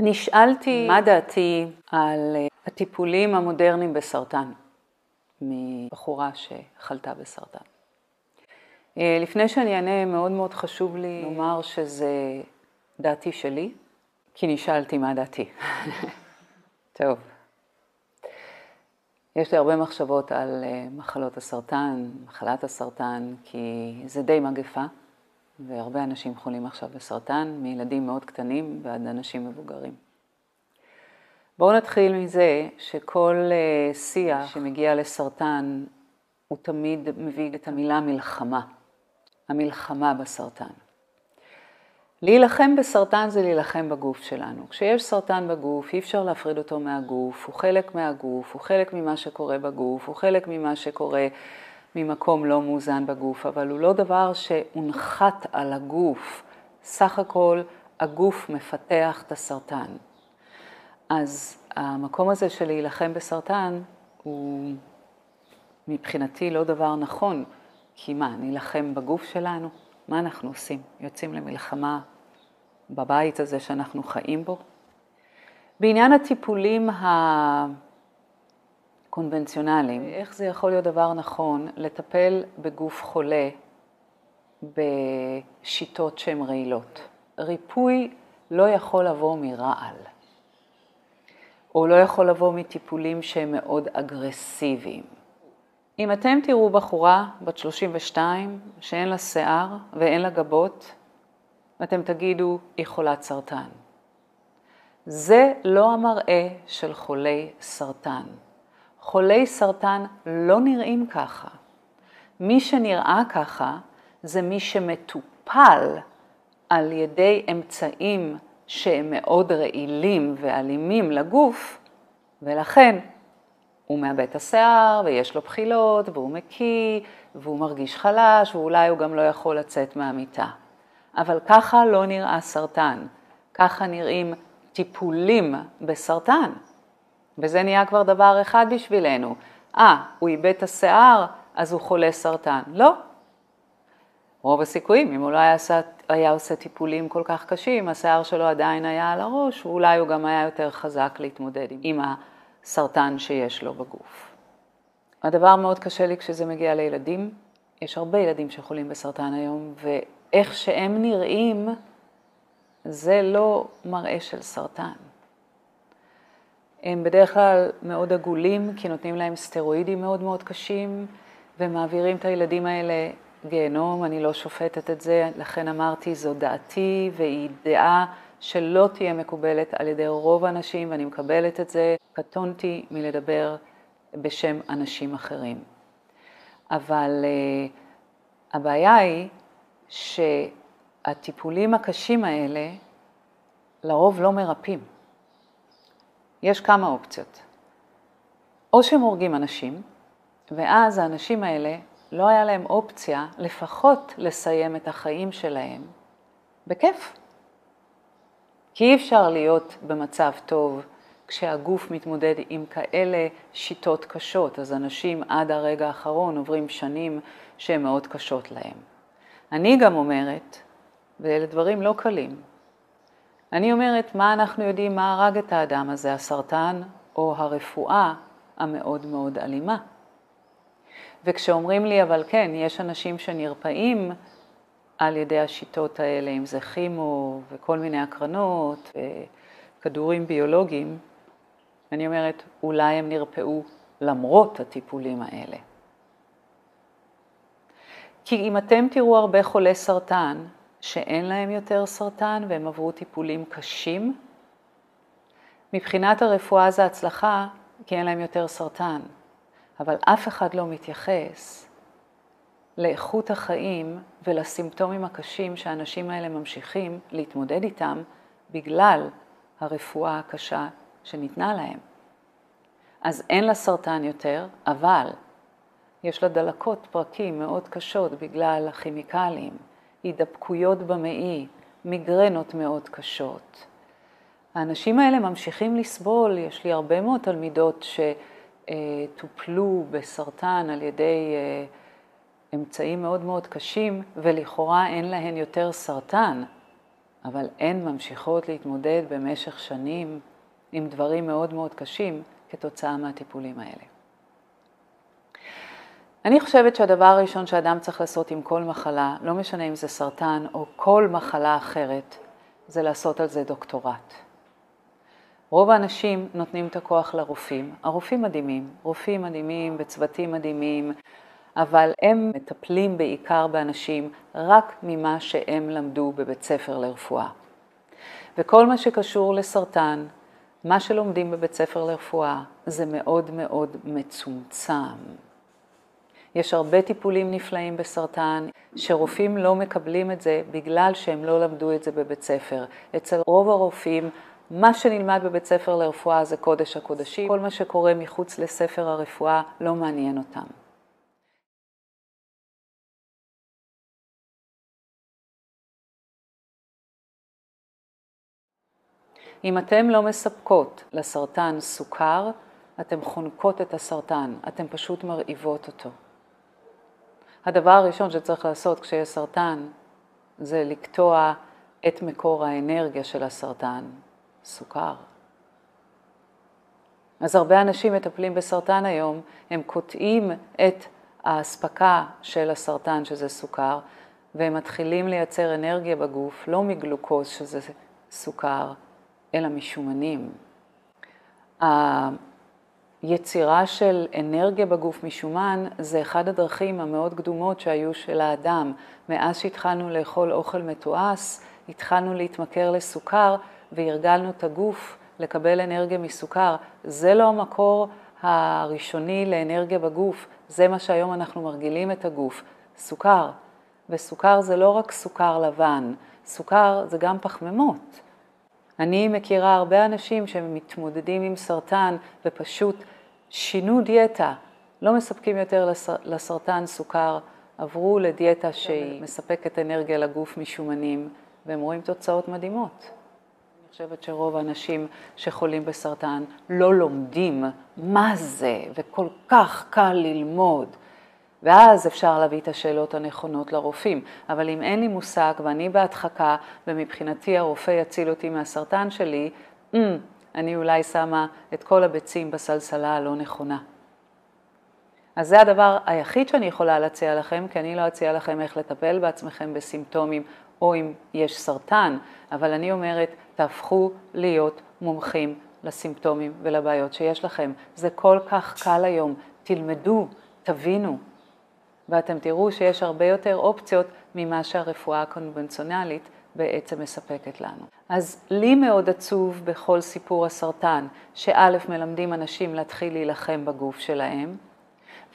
נשאלתי מה דעתי על אה, הטיפולים המודרניים בסרטן, מבחורה שחלתה בסרטן. אה, לפני שאני אענה, מאוד מאוד חשוב לי לומר שזה דעתי שלי, כי נשאלתי מה דעתי. טוב. יש לי הרבה מחשבות על אה, מחלות הסרטן, מחלת הסרטן, כי זה די מגפה. והרבה אנשים חולים עכשיו בסרטן, מילדים מאוד קטנים ועד אנשים מבוגרים. בואו נתחיל מזה שכל uh, שיח שמגיע לסרטן, הוא תמיד מביא את המילה מלחמה, המלחמה בסרטן. להילחם בסרטן זה להילחם בגוף שלנו. כשיש סרטן בגוף, אי אפשר להפריד אותו מהגוף, הוא חלק מהגוף, הוא חלק ממה שקורה בגוף, הוא חלק ממה שקורה ממקום לא מאוזן בגוף, אבל הוא לא דבר שהונחת על הגוף. סך הכל הגוף מפתח את הסרטן. אז המקום הזה של להילחם בסרטן הוא מבחינתי לא דבר נכון, כי מה, נילחם בגוף שלנו? מה אנחנו עושים? יוצאים למלחמה בבית הזה שאנחנו חיים בו? בעניין הטיפולים ה... קונבנציונליים, איך זה יכול להיות דבר נכון לטפל בגוף חולה בשיטות שהן רעילות. ריפוי לא יכול לבוא מרעל, או לא יכול לבוא מטיפולים שהם מאוד אגרסיביים. אם אתם תראו בחורה בת 32 שאין לה שיער ואין לה גבות, ואתם תגידו, היא חולת סרטן. זה לא המראה של חולי סרטן. חולי סרטן לא נראים ככה. מי שנראה ככה זה מי שמטופל על ידי אמצעים שהם מאוד רעילים ואלימים לגוף, ולכן הוא מאבד את השיער ויש לו בחילות והוא מקיא והוא מרגיש חלש ואולי הוא גם לא יכול לצאת מהמיטה. אבל ככה לא נראה סרטן, ככה נראים טיפולים בסרטן. וזה נהיה כבר דבר אחד בשבילנו. אה, הוא איבד את השיער, אז הוא חולה סרטן. לא. רוב הסיכויים, אם הוא לא היה עושה, היה עושה טיפולים כל כך קשים, השיער שלו עדיין היה על הראש, ואולי הוא גם היה יותר חזק להתמודד עם הסרטן שיש לו בגוף. הדבר מאוד קשה לי כשזה מגיע לילדים. יש הרבה ילדים שחולים בסרטן היום, ואיך שהם נראים, זה לא מראה של סרטן. הם בדרך כלל מאוד עגולים, כי נותנים להם סטרואידים מאוד מאוד קשים, ומעבירים את הילדים האלה גיהנום, אני לא שופטת את זה, לכן אמרתי, זו דעתי, והיא דעה שלא תהיה מקובלת על ידי רוב האנשים, ואני מקבלת את זה. קטונתי מלדבר בשם אנשים אחרים. אבל uh, הבעיה היא שהטיפולים הקשים האלה לרוב לא מרפאים. יש כמה אופציות. או שהם הורגים אנשים, ואז האנשים האלה, לא היה להם אופציה לפחות לסיים את החיים שלהם בכיף. כי אי אפשר להיות במצב טוב כשהגוף מתמודד עם כאלה שיטות קשות, אז אנשים עד הרגע האחרון עוברים שנים שהן מאוד קשות להם. אני גם אומרת, ואלה דברים לא קלים, אני אומרת, מה אנחנו יודעים מה הרג את האדם הזה, הסרטן או הרפואה המאוד מאוד אלימה? וכשאומרים לי, אבל כן, יש אנשים שנרפאים על ידי השיטות האלה, אם זה כימו וכל מיני הקרנות וכדורים ביולוגיים, אני אומרת, אולי הם נרפאו למרות הטיפולים האלה. כי אם אתם תראו הרבה חולי סרטן, שאין להם יותר סרטן והם עברו טיפולים קשים. מבחינת הרפואה זה הצלחה, כי אין להם יותר סרטן, אבל אף אחד לא מתייחס לאיכות החיים ולסימפטומים הקשים שהאנשים האלה ממשיכים להתמודד איתם בגלל הרפואה הקשה שניתנה להם. אז אין לה סרטן יותר, אבל יש לה דלקות פרקים מאוד קשות בגלל הכימיקלים, הידבקויות במעי, מיגרנות מאוד קשות. האנשים האלה ממשיכים לסבול, יש לי הרבה מאוד תלמידות שטופלו בסרטן על ידי אה, אמצעים מאוד מאוד קשים, ולכאורה אין להן יותר סרטן, אבל הן ממשיכות להתמודד במשך שנים עם דברים מאוד מאוד קשים כתוצאה מהטיפולים האלה. אני חושבת שהדבר הראשון שאדם צריך לעשות עם כל מחלה, לא משנה אם זה סרטן או כל מחלה אחרת, זה לעשות על זה דוקטורט. רוב האנשים נותנים את הכוח לרופאים. הרופאים מדהימים, רופאים מדהימים וצוותים מדהימים, אבל הם מטפלים בעיקר באנשים רק ממה שהם למדו בבית ספר לרפואה. וכל מה שקשור לסרטן, מה שלומדים בבית ספר לרפואה, זה מאוד מאוד מצומצם. יש הרבה טיפולים נפלאים בסרטן, שרופאים לא מקבלים את זה בגלל שהם לא למדו את זה בבית ספר. אצל רוב הרופאים, מה שנלמד בבית ספר לרפואה זה קודש הקודשים, כל מה שקורה מחוץ לספר הרפואה לא מעניין אותם. אם אתם לא מספקות לסרטן סוכר, אתם חונקות את הסרטן, אתם פשוט מרעיבות אותו. הדבר הראשון שצריך לעשות כשיש סרטן זה לקטוע את מקור האנרגיה של הסרטן, סוכר. אז הרבה אנשים מטפלים בסרטן היום, הם קוטעים את האספקה של הסרטן, שזה סוכר, והם מתחילים לייצר אנרגיה בגוף, לא מגלוקוז, שזה סוכר, אלא משומנים. היצירה של אנרגיה בגוף משומן זה אחד הדרכים המאוד קדומות שהיו של האדם. מאז שהתחלנו לאכול אוכל מתועש, התחלנו להתמכר לסוכר והרגלנו את הגוף לקבל אנרגיה מסוכר. זה לא המקור הראשוני לאנרגיה בגוף, זה מה שהיום אנחנו מרגילים את הגוף, סוכר. וסוכר זה לא רק סוכר לבן, סוכר זה גם פחמימות. אני מכירה הרבה אנשים שמתמודדים עם סרטן ופשוט שינו דיאטה, לא מספקים יותר לסרטן סוכר, עברו לדיאטה שהיא מספקת אנרגיה לגוף משומנים, והם רואים תוצאות מדהימות. אני חושבת שרוב האנשים שחולים בסרטן לא לומדים מה זה, וכל כך קל ללמוד. ואז אפשר להביא את השאלות הנכונות לרופאים. אבל אם אין לי מושג ואני בהדחקה, ומבחינתי הרופא יציל אותי מהסרטן שלי, mm, אני אולי שמה את כל הביצים בסלסלה הלא נכונה. אז זה הדבר היחיד שאני יכולה להציע לכם, כי אני לא אציע לכם איך לטפל בעצמכם בסימפטומים או אם יש סרטן, אבל אני אומרת, תהפכו להיות מומחים לסימפטומים ולבעיות שיש לכם. זה כל כך קל היום, תלמדו, תבינו. ואתם תראו שיש הרבה יותר אופציות ממה שהרפואה הקונבנציונלית בעצם מספקת לנו. אז לי מאוד עצוב בכל סיפור הסרטן, שא' מלמדים אנשים להתחיל להילחם בגוף שלהם,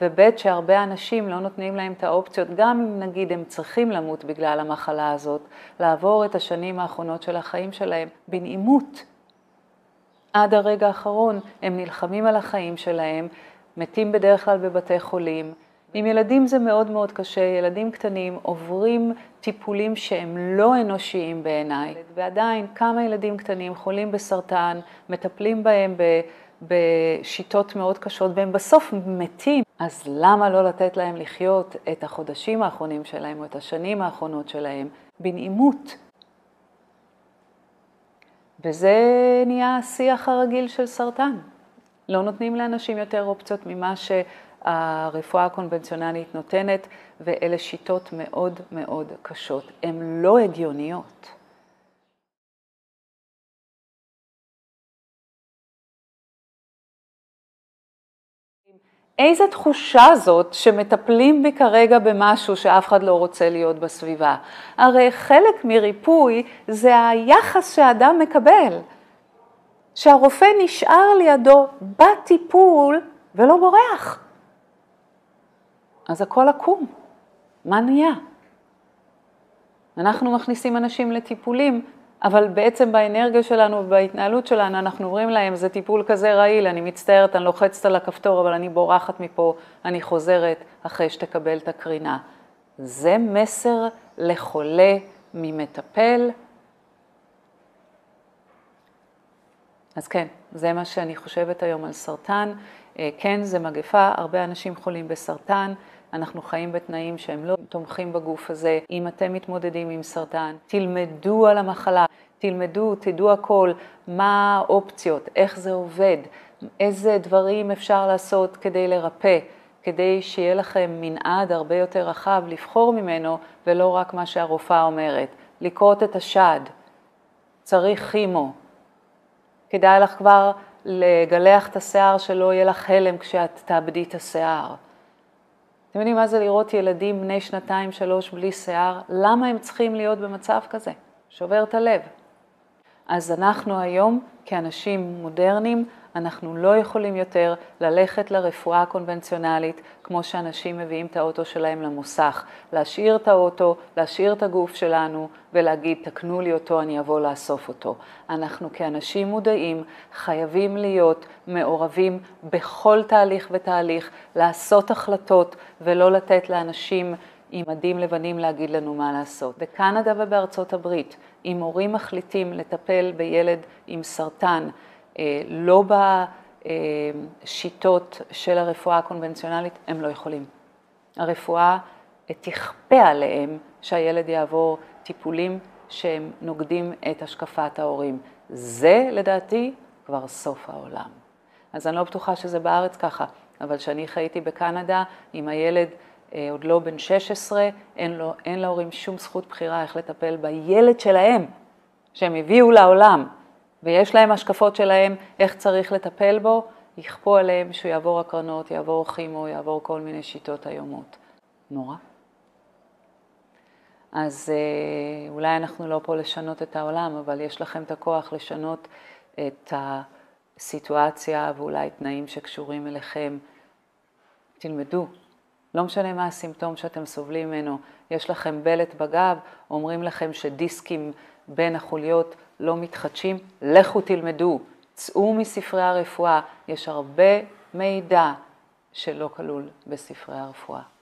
וב' שהרבה אנשים לא נותנים להם את האופציות, גם אם נגיד הם צריכים למות בגלל המחלה הזאת, לעבור את השנים האחרונות של החיים שלהם בנעימות. עד הרגע האחרון הם נלחמים על החיים שלהם, מתים בדרך כלל בבתי חולים, עם ילדים זה מאוד מאוד קשה, ילדים קטנים עוברים טיפולים שהם לא אנושיים בעיניי, ועדיין כמה ילדים קטנים חולים בסרטן, מטפלים בהם בשיטות מאוד קשות, והם בסוף מתים. אז למה לא לתת להם לחיות את החודשים האחרונים שלהם או את השנים האחרונות שלהם בנעימות? וזה נהיה השיח הרגיל של סרטן. לא נותנים לאנשים יותר אופציות ממה ש... הרפואה הקונבנציונלית נותנת, ואלה שיטות מאוד מאוד קשות. הן לא הגיוניות. איזה תחושה זאת שמטפלים בי כרגע במשהו שאף אחד לא רוצה להיות בסביבה? הרי חלק מריפוי זה היחס שהאדם מקבל, שהרופא נשאר לידו בטיפול ולא בורח. אז הכל עקום. מה נהיה? אנחנו מכניסים אנשים לטיפולים, אבל בעצם באנרגיה שלנו ובהתנהלות שלנו אנחנו אומרים להם, זה טיפול כזה רעיל, אני מצטערת, אני לוחצת על הכפתור, אבל אני בורחת מפה, אני חוזרת אחרי שתקבל את הקרינה. זה מסר לחולה ממטפל. אז כן, זה מה שאני חושבת היום על סרטן. אה, כן, זה מגפה, הרבה אנשים חולים בסרטן. אנחנו חיים בתנאים שהם לא תומכים בגוף הזה. אם אתם מתמודדים עם סרטן, תלמדו על המחלה, תלמדו, תדעו הכל, מה האופציות, איך זה עובד, איזה דברים אפשר לעשות כדי לרפא, כדי שיהיה לכם מנעד הרבה יותר רחב לבחור ממנו, ולא רק מה שהרופאה אומרת. לכרות את השד, צריך כימו. כדאי לך כבר לגלח את השיער שלא יהיה לך הלם כשאת תאבדי את השיער. אתם יודעים מה זה לראות ילדים בני שנתיים, שלוש, בלי שיער? למה הם צריכים להיות במצב כזה? שובר את הלב. אז אנחנו היום, כאנשים מודרניים, אנחנו לא יכולים יותר ללכת לרפואה הקונבנציונלית כמו שאנשים מביאים את האוטו שלהם למוסך, להשאיר את האוטו, להשאיר את הגוף שלנו ולהגיד תקנו לי אותו, אני אבוא לאסוף אותו. אנחנו כאנשים מודעים חייבים להיות מעורבים בכל תהליך ותהליך, לעשות החלטות ולא לתת לאנשים עם מדים לבנים להגיד לנו מה לעשות. בקנדה ובארצות הברית, אם הורים מחליטים לטפל בילד עם סרטן, אה, לא בשיטות של הרפואה הקונבנציונלית, הם לא יכולים. הרפואה תכפה עליהם שהילד יעבור טיפולים שהם נוגדים את השקפת ההורים. זה לדעתי כבר סוף העולם. אז אני לא בטוחה שזה בארץ ככה, אבל כשאני חייתי בקנדה עם הילד עוד לא בן 16, אין, לו, אין להורים שום זכות בחירה איך לטפל בילד שלהם, שהם הביאו לעולם. ויש להם השקפות שלהם איך צריך לטפל בו, יכפו עליהם שהוא יעבור הקרנות, יעבור כימו, יעבור כל מיני שיטות איומות. נורא. אז אה, אולי אנחנו לא פה לשנות את העולם, אבל יש לכם את הכוח לשנות את הסיטואציה ואולי תנאים שקשורים אליכם. תלמדו, לא משנה מה הסימפטום שאתם סובלים ממנו, יש לכם בלט בגב, אומרים לכם שדיסקים בין החוליות לא מתחדשים, לכו תלמדו, צאו מספרי הרפואה, יש הרבה מידע שלא כלול בספרי הרפואה.